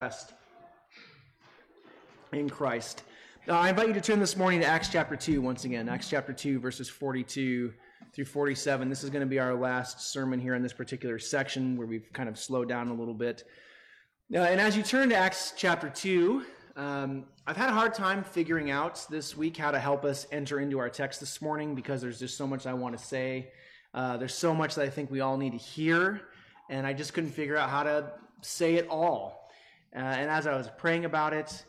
rest in Christ. Uh, I invite you to turn this morning to Acts chapter 2 once again. Acts chapter 2, verses 42 through 47. This is going to be our last sermon here in this particular section where we've kind of slowed down a little bit. Uh, and as you turn to Acts chapter 2, um, I've had a hard time figuring out this week how to help us enter into our text this morning because there's just so much I want to say. Uh, there's so much that I think we all need to hear, and I just couldn't figure out how to say it all. Uh, and as I was praying about it,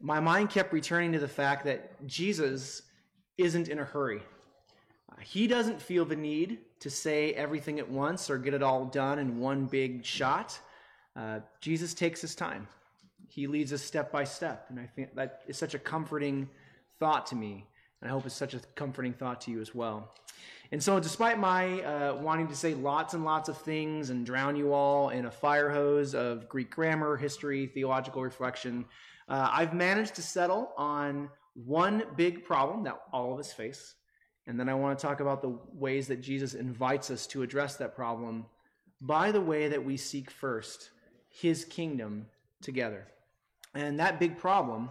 my mind kept returning to the fact that Jesus isn't in a hurry. Uh, he doesn't feel the need to say everything at once or get it all done in one big shot. Uh, Jesus takes his time. He leads us step by step. And I think that is such a comforting thought to me. And I hope it's such a comforting thought to you as well. And so, despite my uh, wanting to say lots and lots of things and drown you all in a fire hose of Greek grammar, history, theological reflection, uh, I've managed to settle on one big problem that all of us face. And then I want to talk about the ways that Jesus invites us to address that problem by the way that we seek first his kingdom together. And that big problem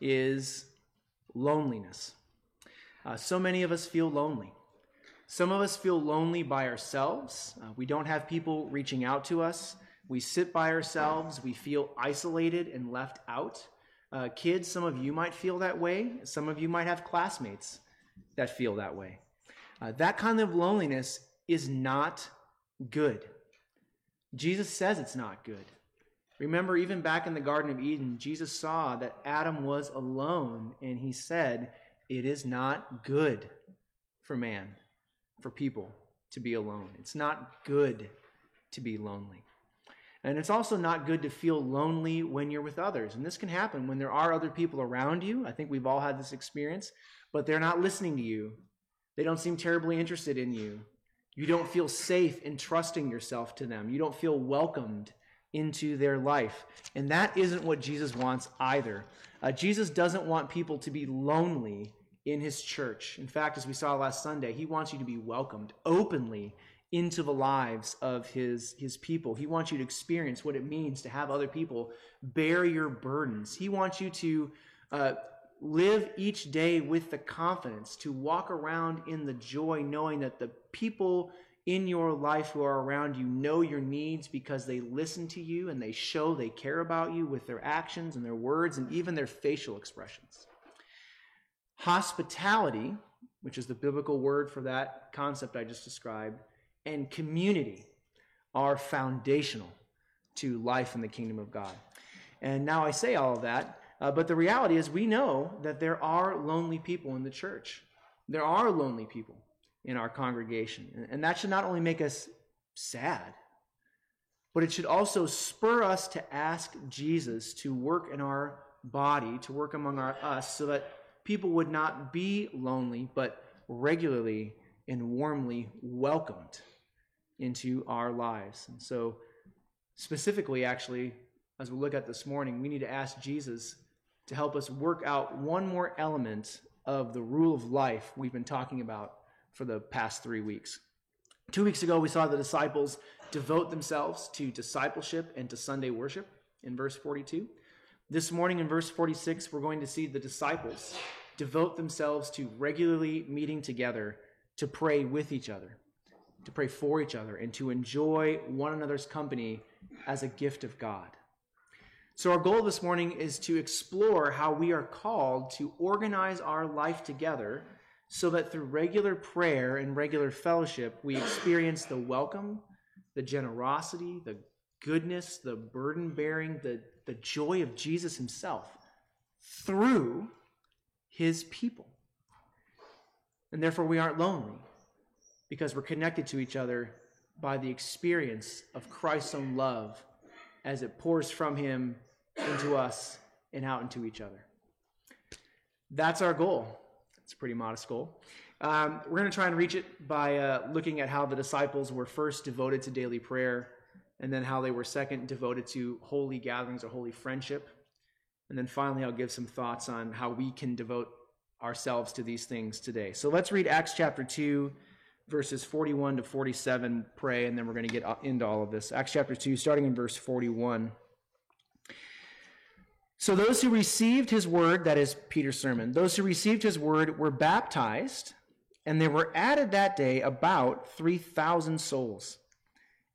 is loneliness. Uh, so many of us feel lonely. Some of us feel lonely by ourselves. Uh, we don't have people reaching out to us. We sit by ourselves. We feel isolated and left out. Uh, kids, some of you might feel that way. Some of you might have classmates that feel that way. Uh, that kind of loneliness is not good. Jesus says it's not good. Remember, even back in the Garden of Eden, Jesus saw that Adam was alone, and he said, It is not good for man for people to be alone. It's not good to be lonely. And it's also not good to feel lonely when you're with others. And this can happen when there are other people around you. I think we've all had this experience, but they're not listening to you. They don't seem terribly interested in you. You don't feel safe in trusting yourself to them. You don't feel welcomed into their life. And that isn't what Jesus wants either. Uh, Jesus doesn't want people to be lonely in his church. In fact, as we saw last Sunday, he wants you to be welcomed openly into the lives of his, his people. He wants you to experience what it means to have other people bear your burdens. He wants you to uh, live each day with the confidence, to walk around in the joy, knowing that the people in your life who are around you know your needs because they listen to you and they show they care about you with their actions and their words and even their facial expressions. Hospitality, which is the biblical word for that concept I just described, and community are foundational to life in the kingdom of God. And now I say all of that, uh, but the reality is we know that there are lonely people in the church. There are lonely people in our congregation. And that should not only make us sad, but it should also spur us to ask Jesus to work in our body, to work among our, us, so that people would not be lonely, but regularly and warmly welcomed into our lives. And so, specifically, actually, as we look at this morning, we need to ask Jesus to help us work out one more element of the rule of life we've been talking about for the past three weeks. Two weeks ago, we saw the disciples devote themselves to discipleship and to Sunday worship in verse 42. This morning in verse 46, we're going to see the disciples devote themselves to regularly meeting together to pray with each other, to pray for each other, and to enjoy one another's company as a gift of God. So, our goal this morning is to explore how we are called to organize our life together so that through regular prayer and regular fellowship, we experience the welcome, the generosity, the goodness, the burden bearing, the, the joy of Jesus himself through his people. And therefore, we aren't lonely because we're connected to each other by the experience of Christ's own love as it pours from him into us and out into each other. That's our goal. It's a pretty modest goal. Um, we're going to try and reach it by uh, looking at how the disciples were first devoted to daily prayer, and then how they were second devoted to holy gatherings or holy friendship. And then finally, I'll give some thoughts on how we can devote ourselves to these things today. So let's read Acts chapter 2, verses 41 to 47, pray, and then we're going to get into all of this. Acts chapter 2, starting in verse 41. So those who received his word, that is Peter's sermon, those who received his word were baptized, and there were added that day about 3,000 souls.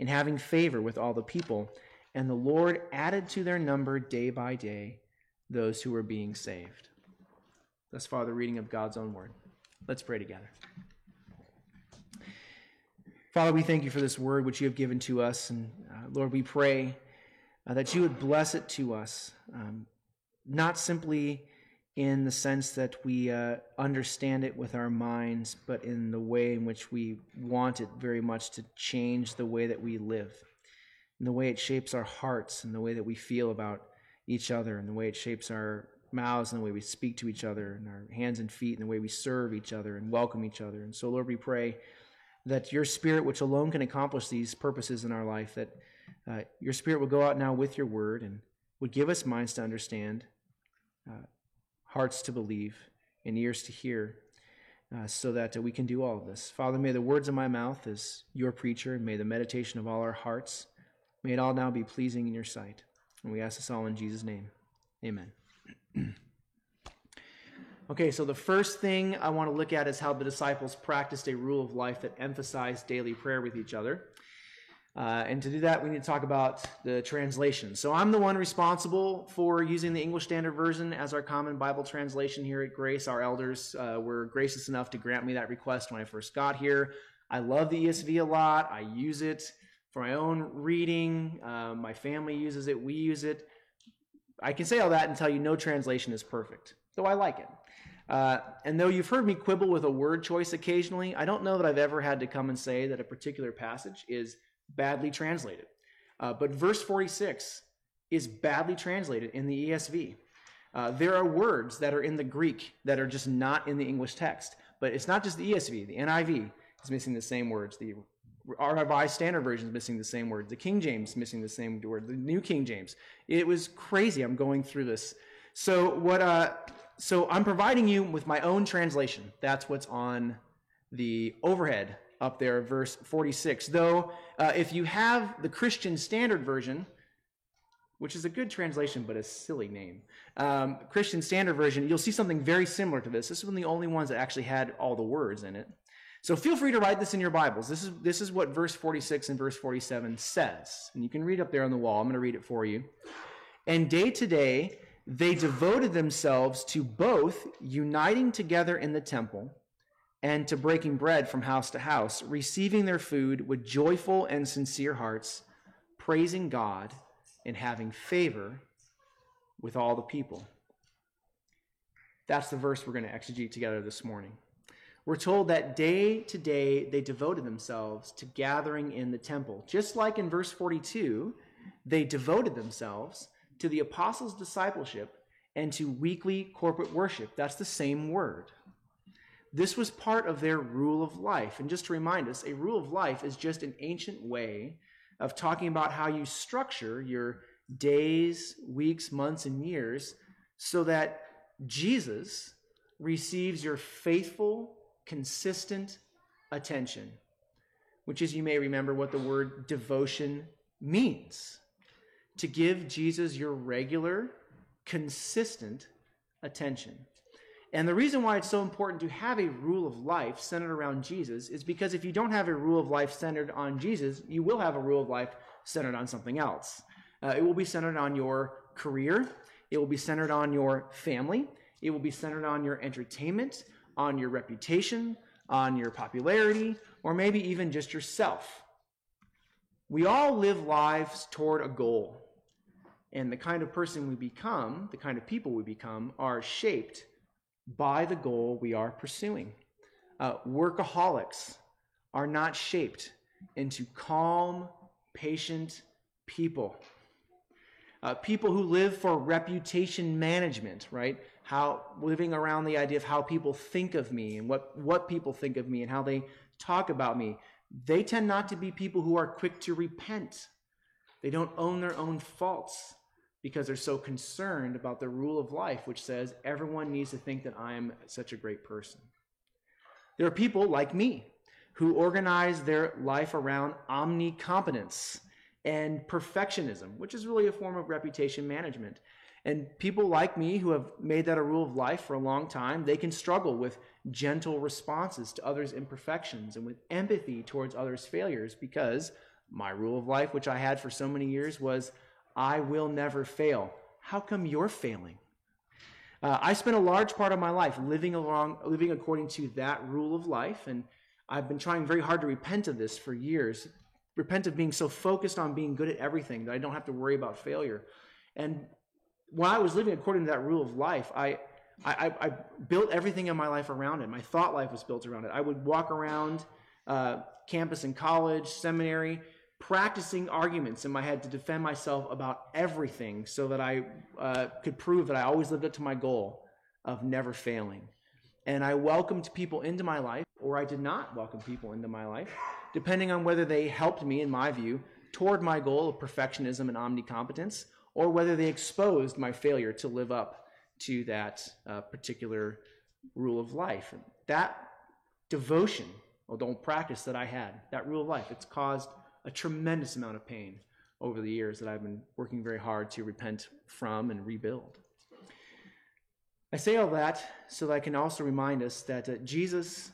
and having favor with all the people. And the Lord added to their number day by day those who were being saved. Thus far, the reading of God's own word. Let's pray together. Father, we thank you for this word which you have given to us. And uh, Lord, we pray uh, that you would bless it to us, um, not simply in the sense that we uh, understand it with our minds, but in the way in which we want it very much to change the way that we live, and the way it shapes our hearts, and the way that we feel about each other, and the way it shapes our mouths, and the way we speak to each other, and our hands and feet, and the way we serve each other and welcome each other. And so, Lord, we pray that your spirit, which alone can accomplish these purposes in our life, that uh, your spirit will go out now with your word and would give us minds to understand, uh, hearts to believe, and ears to hear, uh, so that we can do all of this. Father, may the words of my mouth as your preacher, and may the meditation of all our hearts, may it all now be pleasing in your sight. And we ask this all in Jesus' name. Amen. Okay, so the first thing I want to look at is how the disciples practiced a rule of life that emphasized daily prayer with each other. Uh, and to do that, we need to talk about the translation. So I'm the one responsible for using the English Standard Version as our common Bible translation here at Grace. Our elders uh, were gracious enough to grant me that request when I first got here. I love the ESV a lot. I use it for my own reading. Uh, my family uses it. We use it. I can say all that and tell you no translation is perfect, though I like it. Uh, and though you've heard me quibble with a word choice occasionally, I don't know that I've ever had to come and say that a particular passage is badly translated. Uh, but verse 46 is badly translated in the ESV. Uh, there are words that are in the Greek that are just not in the English text. But it's not just the ESV. The NIV is missing the same words. The Revised Standard Version is missing the same words. The King James is missing the same word. The New King James. It was crazy. I'm going through this. So what? Uh, so I'm providing you with my own translation. That's what's on the overhead up there, verse 46. Though, uh, if you have the Christian Standard Version, which is a good translation, but a silly name, um, Christian Standard Version, you'll see something very similar to this. This is one of the only ones that actually had all the words in it. So feel free to write this in your Bibles. This is, this is what verse 46 and verse 47 says. And you can read up there on the wall. I'm going to read it for you. And day to day, they devoted themselves to both uniting together in the temple and to breaking bread from house to house, receiving their food with joyful and sincere hearts, praising God and having favor with all the people. That's the verse we're going to exegete together this morning. We're told that day to day they devoted themselves to gathering in the temple. Just like in verse 42, they devoted themselves to the apostles' discipleship and to weekly corporate worship. That's the same word. This was part of their rule of life. And just to remind us, a rule of life is just an ancient way of talking about how you structure your days, weeks, months, and years so that Jesus receives your faithful, consistent attention, which is, you may remember, what the word devotion means to give Jesus your regular, consistent attention. And the reason why it's so important to have a rule of life centered around Jesus is because if you don't have a rule of life centered on Jesus, you will have a rule of life centered on something else. Uh, it will be centered on your career, it will be centered on your family, it will be centered on your entertainment, on your reputation, on your popularity, or maybe even just yourself. We all live lives toward a goal. And the kind of person we become, the kind of people we become, are shaped by the goal we are pursuing. Uh, workaholics are not shaped into calm, patient people. Uh, people who live for reputation management, right? How living around the idea of how people think of me and what, what people think of me and how they talk about me. They tend not to be people who are quick to repent. They don't own their own faults because they're so concerned about the rule of life, which says everyone needs to think that I am such a great person. There are people like me who organize their life around omnicompetence and perfectionism, which is really a form of reputation management. And people like me who have made that a rule of life for a long time, they can struggle with gentle responses to others' imperfections and with empathy towards others' failures because my rule of life, which I had for so many years, was I will never fail. How come you're failing? Uh, I spent a large part of my life living along, living according to that rule of life, and I've been trying very hard to repent of this for years. Repent of being so focused on being good at everything that I don't have to worry about failure. And when I was living according to that rule of life, I, I, I built everything in my life around it. My thought life was built around it. I would walk around uh, campus in college, seminary, practicing arguments in my head to defend myself about everything so that I uh, could prove that I always lived up to my goal of never failing. And I welcomed people into my life, or I did not welcome people into my life, depending on whether they helped me, in my view, toward my goal of perfectionism and omnicompetence, or whether they exposed my failure to live up to that uh, particular rule of life. And that devotion, or don't practice that I had, that rule of life, it's caused a tremendous amount of pain over the years that I've been working very hard to repent from and rebuild. I say all that so that I can also remind us that uh, Jesus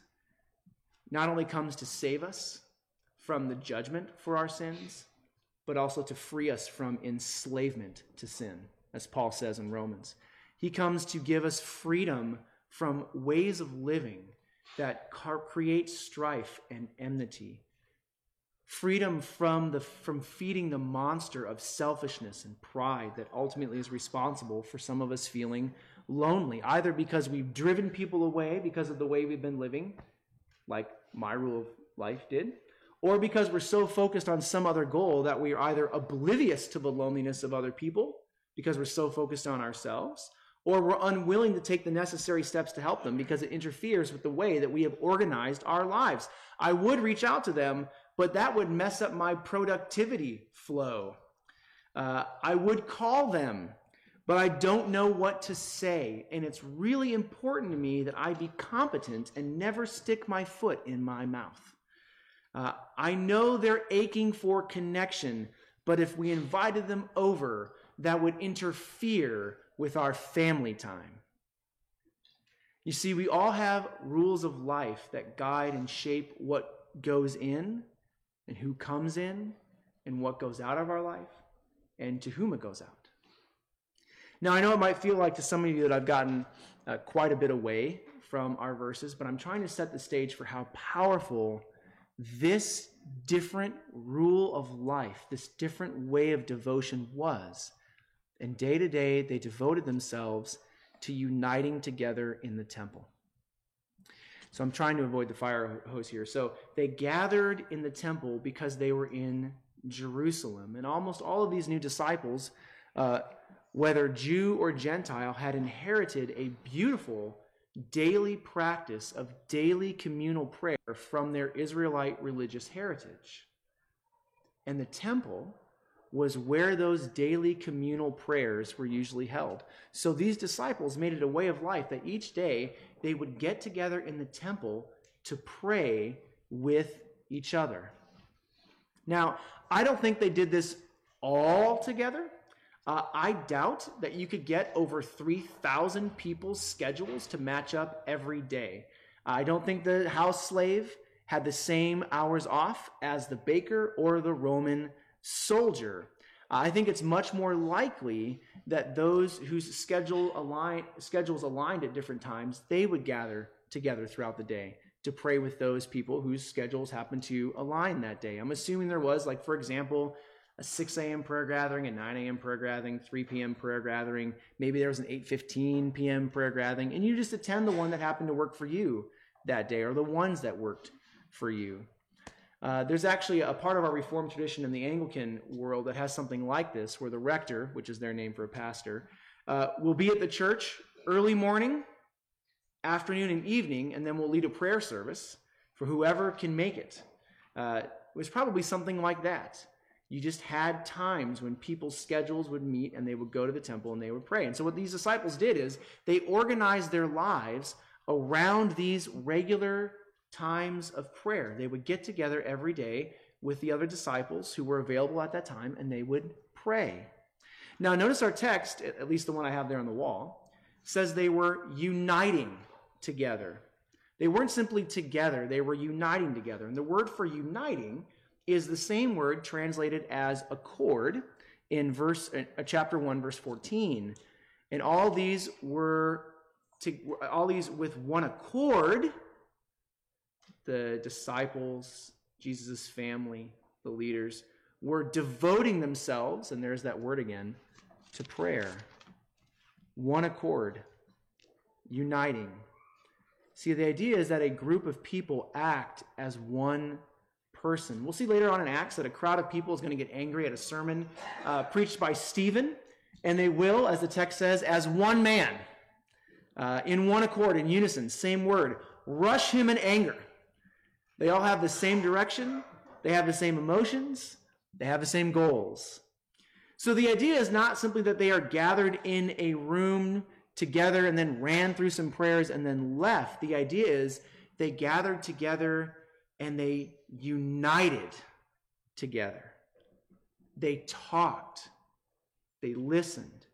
not only comes to save us from the judgment for our sins, but also to free us from enslavement to sin, as Paul says in Romans. He comes to give us freedom from ways of living that create strife and enmity freedom from the from feeding the monster of selfishness and pride that ultimately is responsible for some of us feeling lonely either because we've driven people away because of the way we've been living like my rule of life did or because we're so focused on some other goal that we are either oblivious to the loneliness of other people because we're so focused on ourselves or we're unwilling to take the necessary steps to help them because it interferes with the way that we have organized our lives. I would reach out to them, but that would mess up my productivity flow. Uh, I would call them, but I don't know what to say. And it's really important to me that I be competent and never stick my foot in my mouth. Uh, I know they're aching for connection, but if we invited them over, that would interfere with our family time. You see, we all have rules of life that guide and shape what goes in and who comes in and what goes out of our life and to whom it goes out. Now, I know it might feel like to some of you that I've gotten uh, quite a bit away from our verses, but I'm trying to set the stage for how powerful this different rule of life, this different way of devotion was. And day to day, they devoted themselves to uniting together in the temple. So I'm trying to avoid the fire hose here. So they gathered in the temple because they were in Jerusalem. And almost all of these new disciples, uh, whether Jew or Gentile, had inherited a beautiful daily practice of daily communal prayer from their Israelite religious heritage. And the temple was where those daily communal prayers were usually held. So these disciples made it a way of life that each day they would get together in the temple to pray with each other. Now, I don't think they did this all together. Uh, I doubt that you could get over 3,000 people's schedules to match up every day. I don't think the house slave had the same hours off as the baker or the Roman soldier. Uh, I think it's much more likely that those whose schedule align, schedules aligned at different times, they would gather together throughout the day to pray with those people whose schedules happen to align that day. I'm assuming there was, like, for example, a 6 a.m. prayer gathering, a 9 a.m. prayer gathering, 3 p.m. prayer gathering. Maybe there was an 8:15 p.m. prayer gathering, and you just attend the one that happened to work for you that day, or the ones that worked for you. Uh, there's actually a part of our Reformed tradition in the Anglican world that has something like this, where the rector, which is their name for a pastor, uh, will be at the church early morning, afternoon, and evening, and then we'll lead a prayer service for whoever can make it. Uh, it was probably something like that. You just had times when people's schedules would meet and they would go to the temple and they would pray. And so, what these disciples did is they organized their lives around these regular times of prayer. They would get together every day with the other disciples who were available at that time and they would pray. Now, notice our text, at least the one I have there on the wall, says they were uniting together. They weren't simply together, they were uniting together. And the word for uniting is the same word translated as accord in verse uh, chapter 1 verse 14. And all these were to all these with one accord the disciples, Jesus' family, the leaders were devoting themselves and there's that word again to prayer. One accord, uniting. See, the idea is that a group of people act as one person. We'll see later on in Acts that a crowd of people is going to get angry at a sermon uh, preached by Stephen, and they will, as the text says, as one man, uh, in one accord, in unison, same word, rush him in anger. They all have the same direction, they have the same emotions, they have the same goals. So the idea is not simply that they are gathered in a room together and then ran through some prayers and then left. The idea is they gathered together and they united together. They talked, they listened,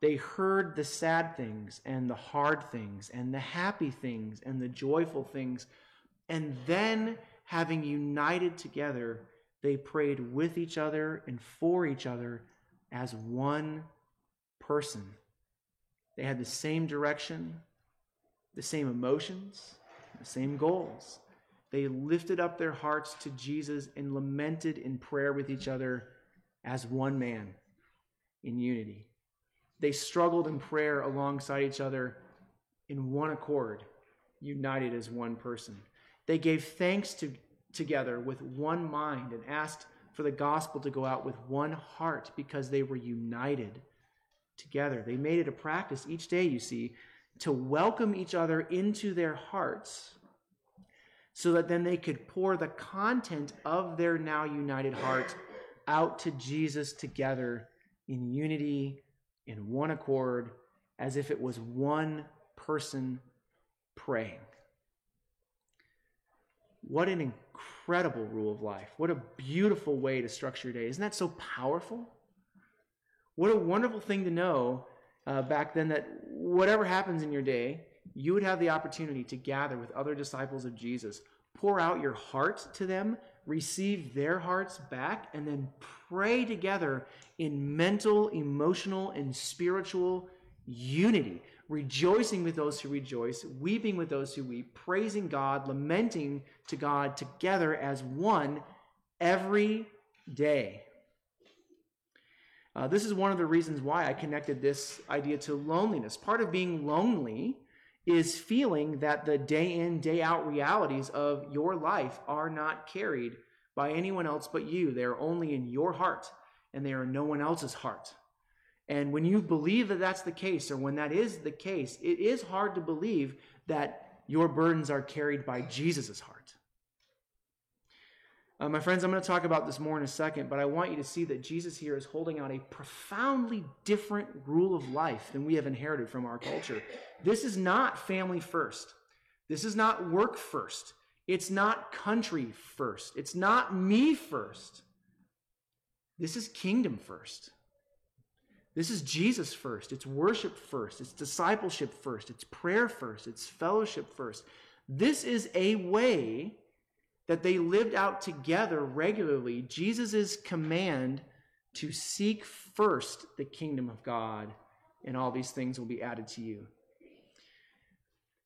they heard the sad things and the hard things and the happy things and the joyful things. And then, having united together, they prayed with each other and for each other as one person. They had the same direction, the same emotions, the same goals. They lifted up their hearts to Jesus and lamented in prayer with each other as one man in unity. They struggled in prayer alongside each other in one accord, united as one person. They gave thanks to, together with one mind and asked for the gospel to go out with one heart because they were united together. They made it a practice each day, you see, to welcome each other into their hearts so that then they could pour the content of their now united heart out to Jesus together in unity, in one accord, as if it was one person praying. What an incredible rule of life. What a beautiful way to structure your day. Isn't that so powerful? What a wonderful thing to know uh, back then that whatever happens in your day, you would have the opportunity to gather with other disciples of Jesus, pour out your heart to them, receive their hearts back, and then pray together in mental, emotional, and spiritual unity, rejoicing with those who rejoice, weeping with those who weep, praising God, lamenting to God together as one every day. Uh, this is one of the reasons why I connected this idea to loneliness. Part of being lonely is feeling that the day in, day out realities of your life are not carried by anyone else but you. They're only in your heart and they are no one else's heart. And when you believe that that's the case, or when that is the case, it is hard to believe that your burdens are carried by Jesus' heart. Uh, my friends, I'm going to talk about this more in a second, but I want you to see that Jesus here is holding out a profoundly different rule of life than we have inherited from our culture. This is not family first. This is not work first. It's not country first. It's not me first. This is kingdom first. This is Jesus first. It's worship first. It's discipleship first. It's prayer first. It's fellowship first. This is a way that they lived out together regularly Jesus' command to seek first the kingdom of God, and all these things will be added to you.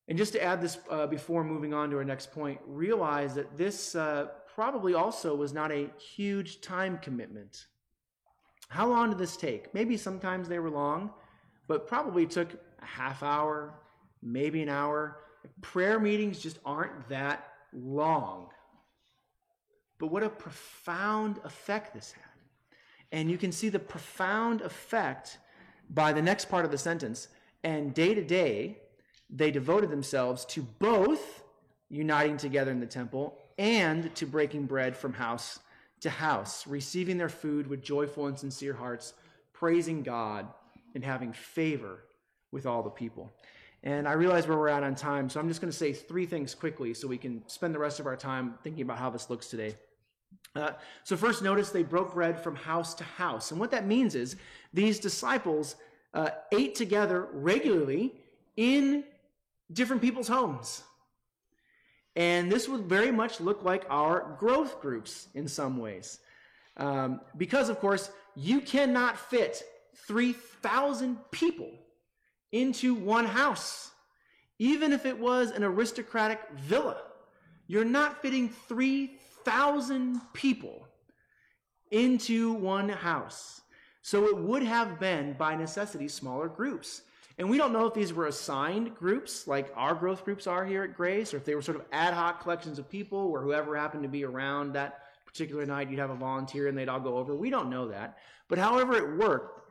And just to add this uh, before moving on to our next point, realize that this uh, probably also was not a huge time commitment. How long did this take? Maybe sometimes they were long, but probably took a half hour, maybe an hour. Prayer meetings just aren't that long. But what a profound effect this had. And you can see the profound effect by the next part of the sentence. And day to day, they devoted themselves to both uniting together in the temple and to breaking bread from house to house, receiving their food with joyful and sincere hearts, praising God, and having favor with all the people. And I realize where we're at on time, so I'm just going to say three things quickly so we can spend the rest of our time thinking about how this looks today. Uh, so, first, notice they broke bread from house to house. And what that means is these disciples uh, ate together regularly in different people's homes. And this would very much look like our growth groups in some ways. Um, because, of course, you cannot fit 3,000 people into one house. Even if it was an aristocratic villa, you're not fitting 3,000 people into one house. So it would have been, by necessity, smaller groups. And we don't know if these were assigned groups, like our growth groups are here at Grace, or if they were sort of ad hoc collections of people, or whoever happened to be around that particular night, you'd have a volunteer and they'd all go over. We don't know that. But however it worked,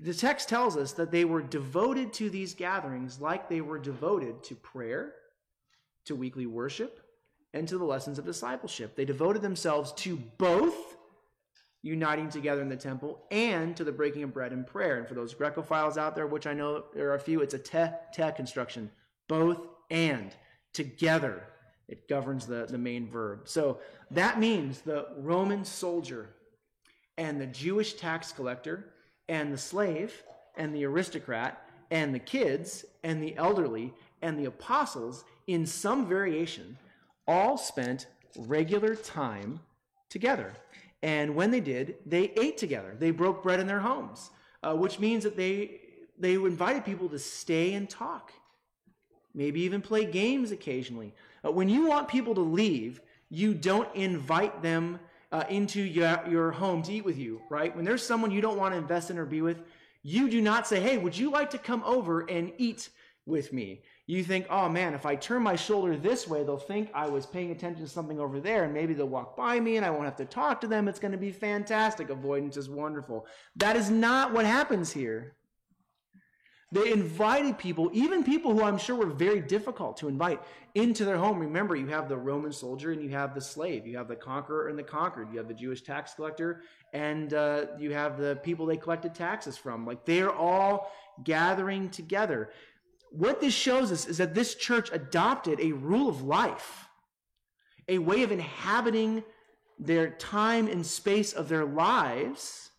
the text tells us that they were devoted to these gatherings like they were devoted to prayer, to weekly worship, and to the lessons of discipleship. They devoted themselves to both uniting together in the temple and to the breaking of bread and prayer. And for those Grecophiles out there, which I know there are a few, it's a te te construction. Both and together. It governs the, the main verb. So that means the Roman soldier and the Jewish tax collector and the slave and the aristocrat and the kids and the elderly and the apostles, in some variation, all spent regular time together. And when they did, they ate together. They broke bread in their homes, uh, which means that they they invited people to stay and talk, maybe even play games occasionally. Uh, when you want people to leave, you don't invite them uh, into your, your home to eat with you, right? When there's someone you don't want to invest in or be with, you do not say, hey, would you like to come over and eat with me? You think, oh man, if I turn my shoulder this way, they'll think I was paying attention to something over there, and maybe they'll walk by me and I won't have to talk to them. It's going to be fantastic. Avoidance is wonderful. That is not what happens here. They invited people, even people who I'm sure were very difficult to invite, into their home. Remember, you have the Roman soldier and you have the slave. You have the conqueror and the conquered. You have the Jewish tax collector and uh, you have the people they collected taxes from. Like they're all gathering together. What this shows us is that this church adopted a rule of life, a way of inhabiting their time and space of their lives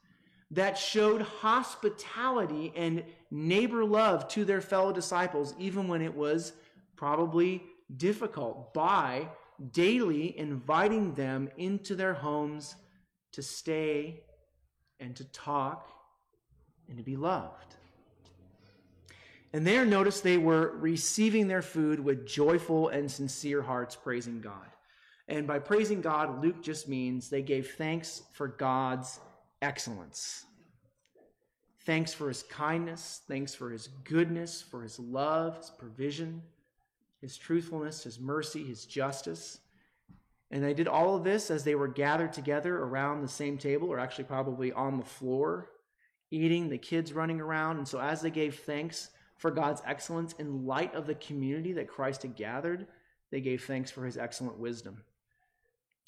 that showed hospitality and neighbor love to their fellow disciples, even when it was probably difficult, by daily inviting them into their homes to stay and to talk and to be loved. And there, notice they were receiving their food with joyful and sincere hearts, praising God. And by praising God, Luke just means they gave thanks for God's excellence. Thanks for his kindness. Thanks for his goodness, for his love, his provision, his truthfulness, his mercy, his justice. And they did all of this as they were gathered together around the same table, or actually probably on the floor, eating, the kids running around. And so as they gave thanks for God's excellence in light of the community that Christ had gathered, they gave thanks for his excellent wisdom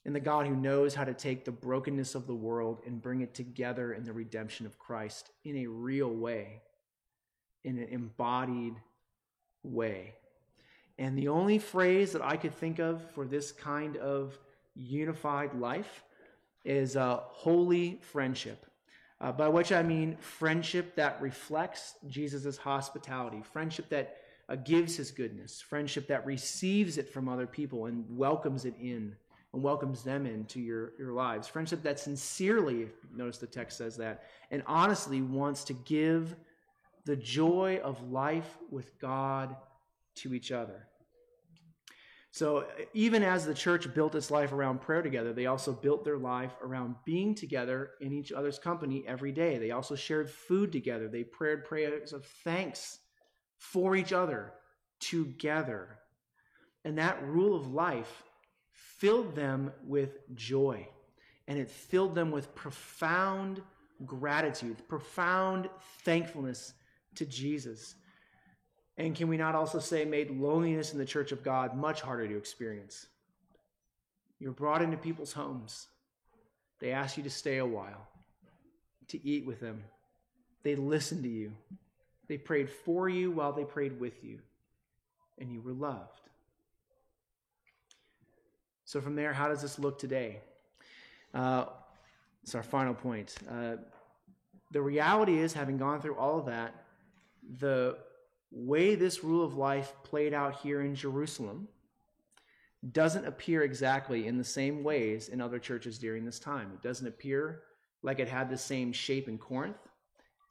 and the God who knows how to take the brokenness of the world and bring it together in the redemption of Christ in a real way, in an embodied way. And the only phrase that I could think of for this kind of unified life is uh, holy friendship. Uh, by which I mean friendship that reflects Jesus' hospitality, friendship that uh, gives his goodness, friendship that receives it from other people and welcomes it in and welcomes them into your, your lives. Friendship that sincerely, notice the text says that, and honestly wants to give the joy of life with God to each other. So, even as the church built its life around prayer together, they also built their life around being together in each other's company every day. They also shared food together. They prayed prayers of thanks for each other together. And that rule of life filled them with joy and it filled them with profound gratitude, profound thankfulness to Jesus. And can we not also say, made loneliness in the church of God much harder to experience? You're brought into people's homes. They ask you to stay a while, to eat with them. They listened to you. They prayed for you while they prayed with you, and you were loved. So, from there, how does this look today? Uh, it's our final point. Uh, the reality is, having gone through all of that, the way this rule of life played out here in Jerusalem doesn't appear exactly in the same ways in other churches during this time. It doesn't appear like it had the same shape in Corinth.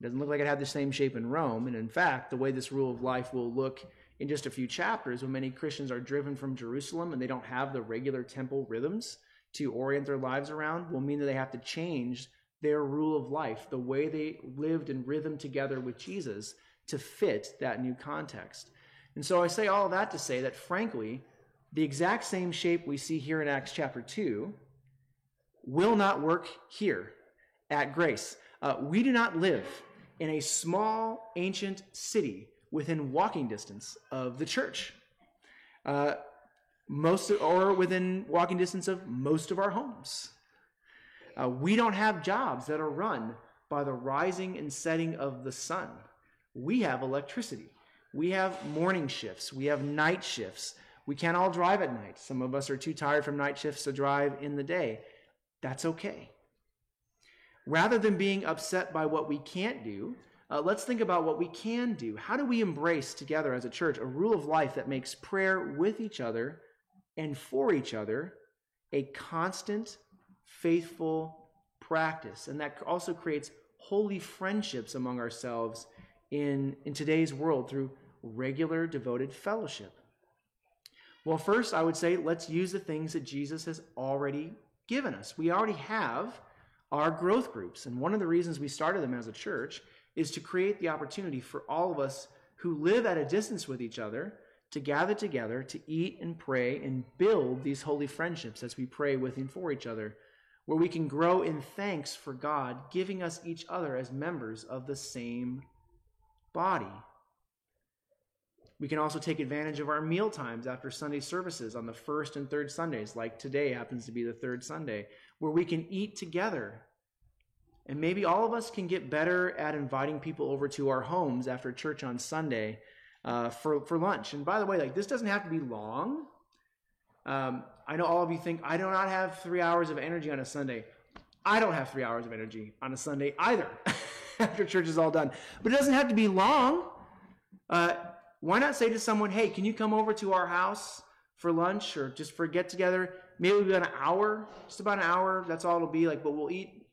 It doesn't look like it had the same shape in Rome. And in fact, the way this rule of life will look in just a few chapters, when many Christians are driven from Jerusalem and they don't have the regular temple rhythms to orient their lives around, will mean that they have to change their rule of life, the way they lived in rhythm together with Jesus to fit that new context. And so I say all that to say that, frankly, the exact same shape we see here in Acts chapter 2 will not work here at Grace. Uh, we do not live in a small, ancient city within walking distance of the church. Uh, most or within walking distance of most of our homes. Uh, we don't have jobs that are run by the rising and setting of the sun. We have electricity. We have morning shifts. We have night shifts. We can't all drive at night. Some of us are too tired from night shifts to drive in the day. That's okay. Rather than being upset by what we can't do, uh, let's think about what we can do. How do we embrace together as a church a rule of life that makes prayer with each other and for each other a constant, faithful practice? And that also creates holy friendships among ourselves in, in today's world through regular devoted fellowship. Well, first, I would say let's use the things that Jesus has already given us. We already have our growth groups. And one of the reasons we started them as a church is to create the opportunity for all of us who live at a distance with each other to gather together to eat and pray and build these holy friendships as we pray with and for each other, where we can grow in thanks for God giving us each other as members of the same body. We can also take advantage of our meal times after Sunday services on the first and third Sundays, like today happens to be the third Sunday, where we can eat together. And maybe all of us can get better at inviting people over to our homes after church on Sunday uh, for, for lunch. And by the way, like this doesn't have to be long. Um, I know all of you think I do not have three hours of energy on a Sunday. I don't have three hours of energy on a Sunday either after church is all done. But it doesn't have to be long. Uh, why not say to someone, hey, can you come over to our house for lunch or just for get together? Maybe about an hour, just about an hour. That's all it'll be like, but we'll eat,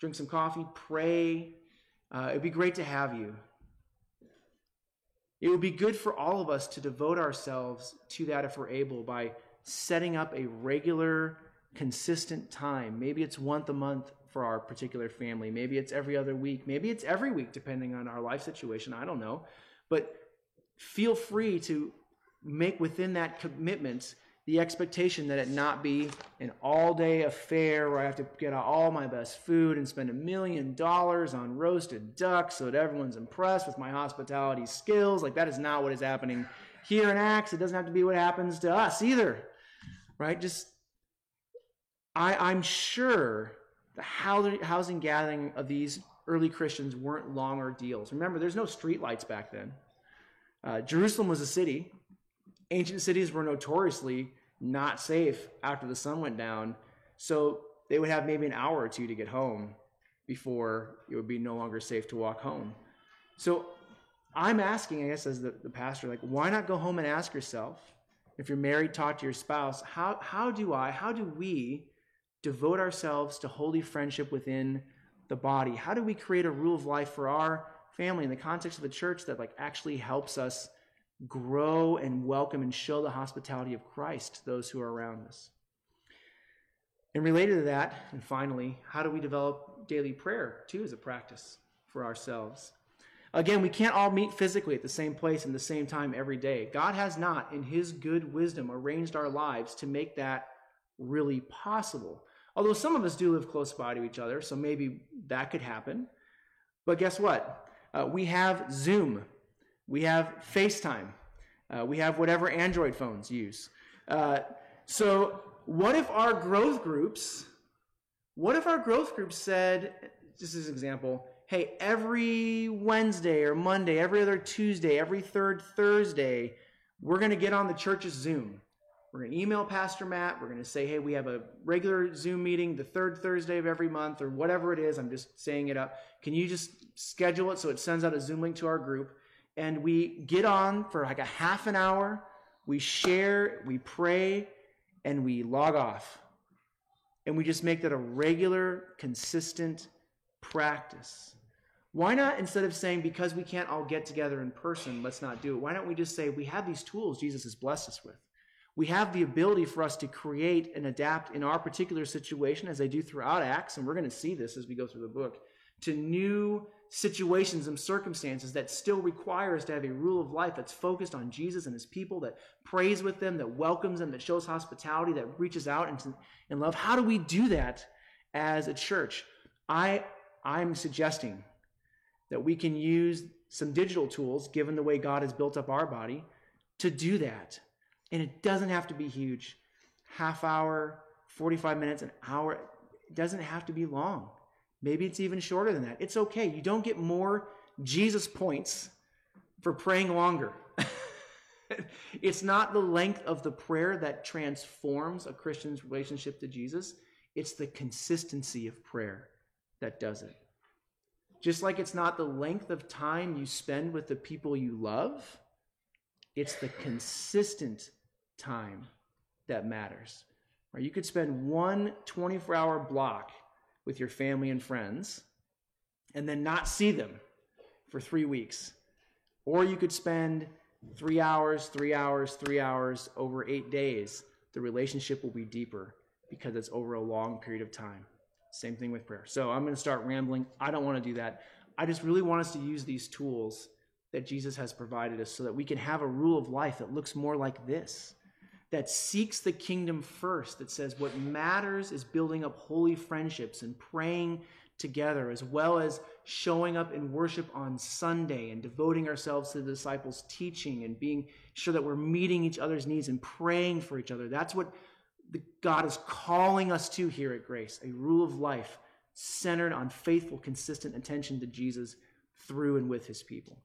drink some coffee, pray. Uh, it'd be great to have you. It would be good for all of us to devote ourselves to that if we're able by setting up a regular, consistent time. Maybe it's once a month for our particular family. Maybe it's every other week. Maybe it's every week, depending on our life situation. I don't know. But feel free to make within that commitment the expectation that it not be an all day affair where I have to get all my best food and spend a million dollars on roasted duck so that everyone's impressed with my hospitality skills. Like, that is not what is happening here in Acts. It doesn't have to be what happens to us either, right? Just, I, I'm sure the housing gathering of these early Christians weren't long ordeals. Remember, there's no streetlights back then. Uh, Jerusalem was a city. Ancient cities were notoriously not safe after the sun went down. So they would have maybe an hour or two to get home before it would be no longer safe to walk home. So I'm asking, I guess, as the, the pastor, like, why not go home and ask yourself, if you're married, talk to your spouse, how, how do I, how do we devote ourselves to holy friendship within the body? How do we create a rule of life for our family in the context of the church that like actually helps us grow and welcome and show the hospitality of Christ to those who are around us. And related to that, and finally, how do we develop daily prayer too as a practice for ourselves? Again, we can't all meet physically at the same place and the same time every day. God has not, in His good wisdom, arranged our lives to make that really possible. Although some of us do live close by to each other, so maybe that could happen. But guess what? Uh, we have Zoom, we have FaceTime, uh, we have whatever Android phones use. Uh, so, what if our growth groups, what if our growth groups said, just as an example, hey, every Wednesday or Monday, every other Tuesday, every third Thursday, we're going to get on the church's Zoom. We're going to email Pastor Matt. We're going to say, hey, we have a regular Zoom meeting the third Thursday of every month or whatever it is. I'm just saying it up. Can you just schedule it so it sends out a Zoom link to our group? And we get on for like a half an hour. We share, we pray, and we log off. And we just make that a regular, consistent practice. Why not, instead of saying, because we can't all get together in person, let's not do it, why don't we just say, we have these tools Jesus has blessed us with? We have the ability for us to create and adapt in our particular situation, as they do throughout Acts, and we're going to see this as we go through the book, to new situations and circumstances that still require us to have a rule of life that's focused on Jesus and his people, that prays with them, that welcomes them, that shows hospitality, that reaches out in, in love. How do we do that as a church? I, I'm suggesting that we can use some digital tools, given the way God has built up our body, to do that. And it doesn't have to be huge. Half hour, 45 minutes, an hour. It doesn't have to be long. Maybe it's even shorter than that. It's okay. You don't get more Jesus points for praying longer. it's not the length of the prayer that transforms a Christian's relationship to Jesus, it's the consistency of prayer that does it. Just like it's not the length of time you spend with the people you love, it's the consistent time that matters. Right? you could spend one 24 hour block with your family and friends and then not see them for three weeks. Or you could spend three hours, three hours, three hours over eight days. The relationship will be deeper because it's over a long period of time. Same thing with prayer. So I'm going to start rambling. I don't want to do that. I just really want us to use these tools that Jesus has provided us so that we can have a rule of life that looks more like this that seeks the kingdom first, that says what matters is building up holy friendships and praying together, as well as showing up in worship on Sunday and devoting ourselves to the disciples' teaching and being sure that we're meeting each other's needs and praying for each other. That's what God is calling us to here at Grace a rule of life centered on faithful, consistent attention to Jesus through and with his people.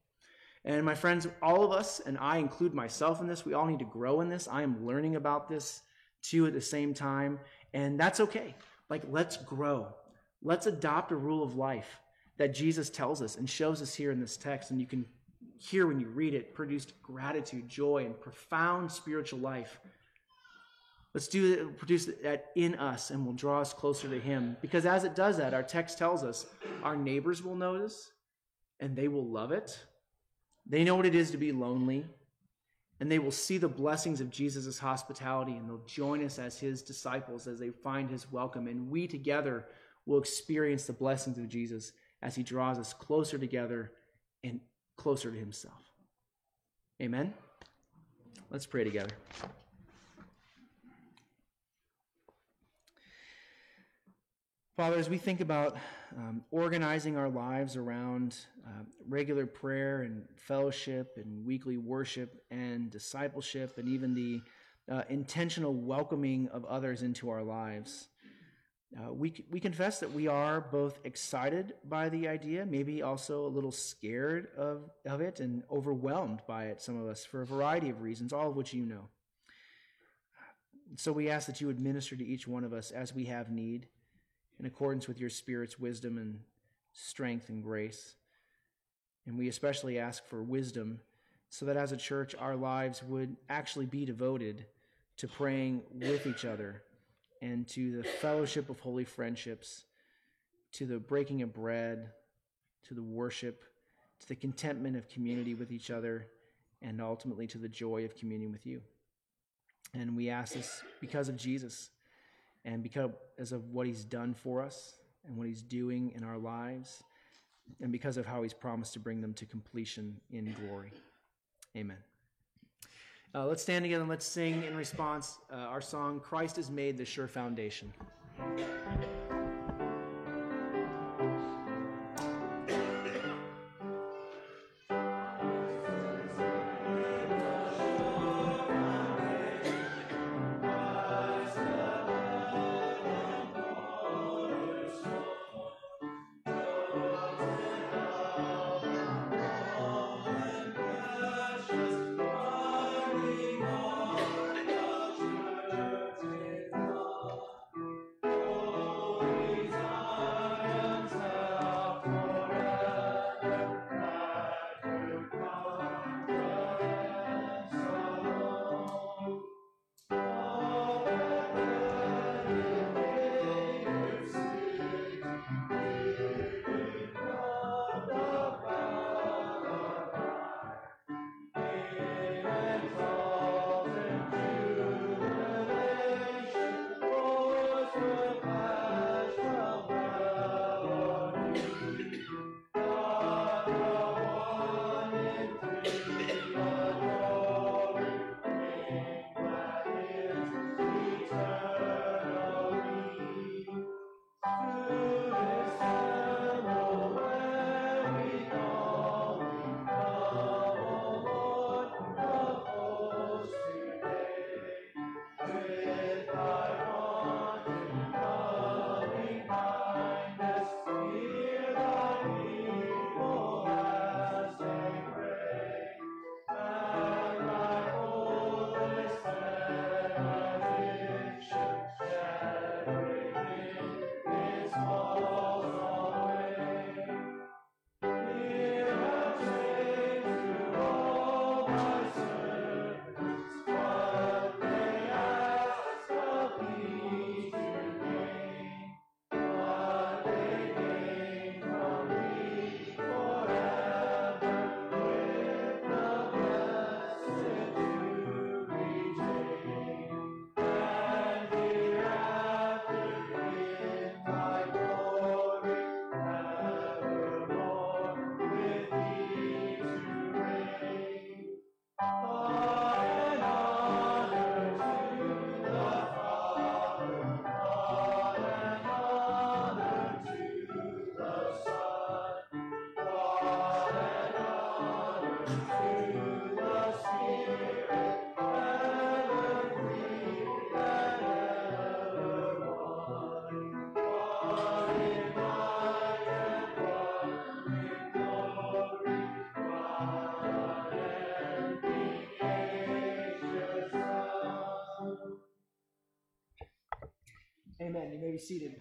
And my friends, all of us, and I include myself in this, we all need to grow in this. I am learning about this too at the same time, and that's okay. Like, let's grow. Let's adopt a rule of life that Jesus tells us and shows us here in this text. And you can hear when you read it produced gratitude, joy, and profound spiritual life Let's do it, produce that in us and will draw us closer to Him. Because as it does that, our text tells us our neighbors will notice and they will love it. They know what it is to be lonely and they will see the blessings of Jesus' hospitality and they'll join us as His disciples as they find His welcome. And we together will experience the blessings of Jesus as He draws us closer together and closer to Himself. Amen. Let's pray together. Father, as we think about um, organizing our lives around uh, regular prayer and fellowship and weekly worship and discipleship and even the uh, intentional welcoming of others into our lives, uh, we, we confess that we are both excited by the idea, maybe also a little scared of, of it and overwhelmed by it, some of us, for a variety of reasons, all of which you know. So we ask that you would minister to each one of us as we have need in accordance with your Spirit's wisdom and strength and grace. And we especially ask for wisdom so that as a church, our lives would actually be devoted to praying with each other and to the fellowship of holy friendships, to the breaking of bread, to the worship, to the contentment of community with each other, and ultimately to the joy of communion with you. And we ask this because of Jesus and because of what he's done for us and what he's doing in our lives, and because of how he's promised to bring them to completion in glory. Amen. Uh, let's stand together and let's sing in response uh, our song, Christ is Made the Sure Foundation. Seated.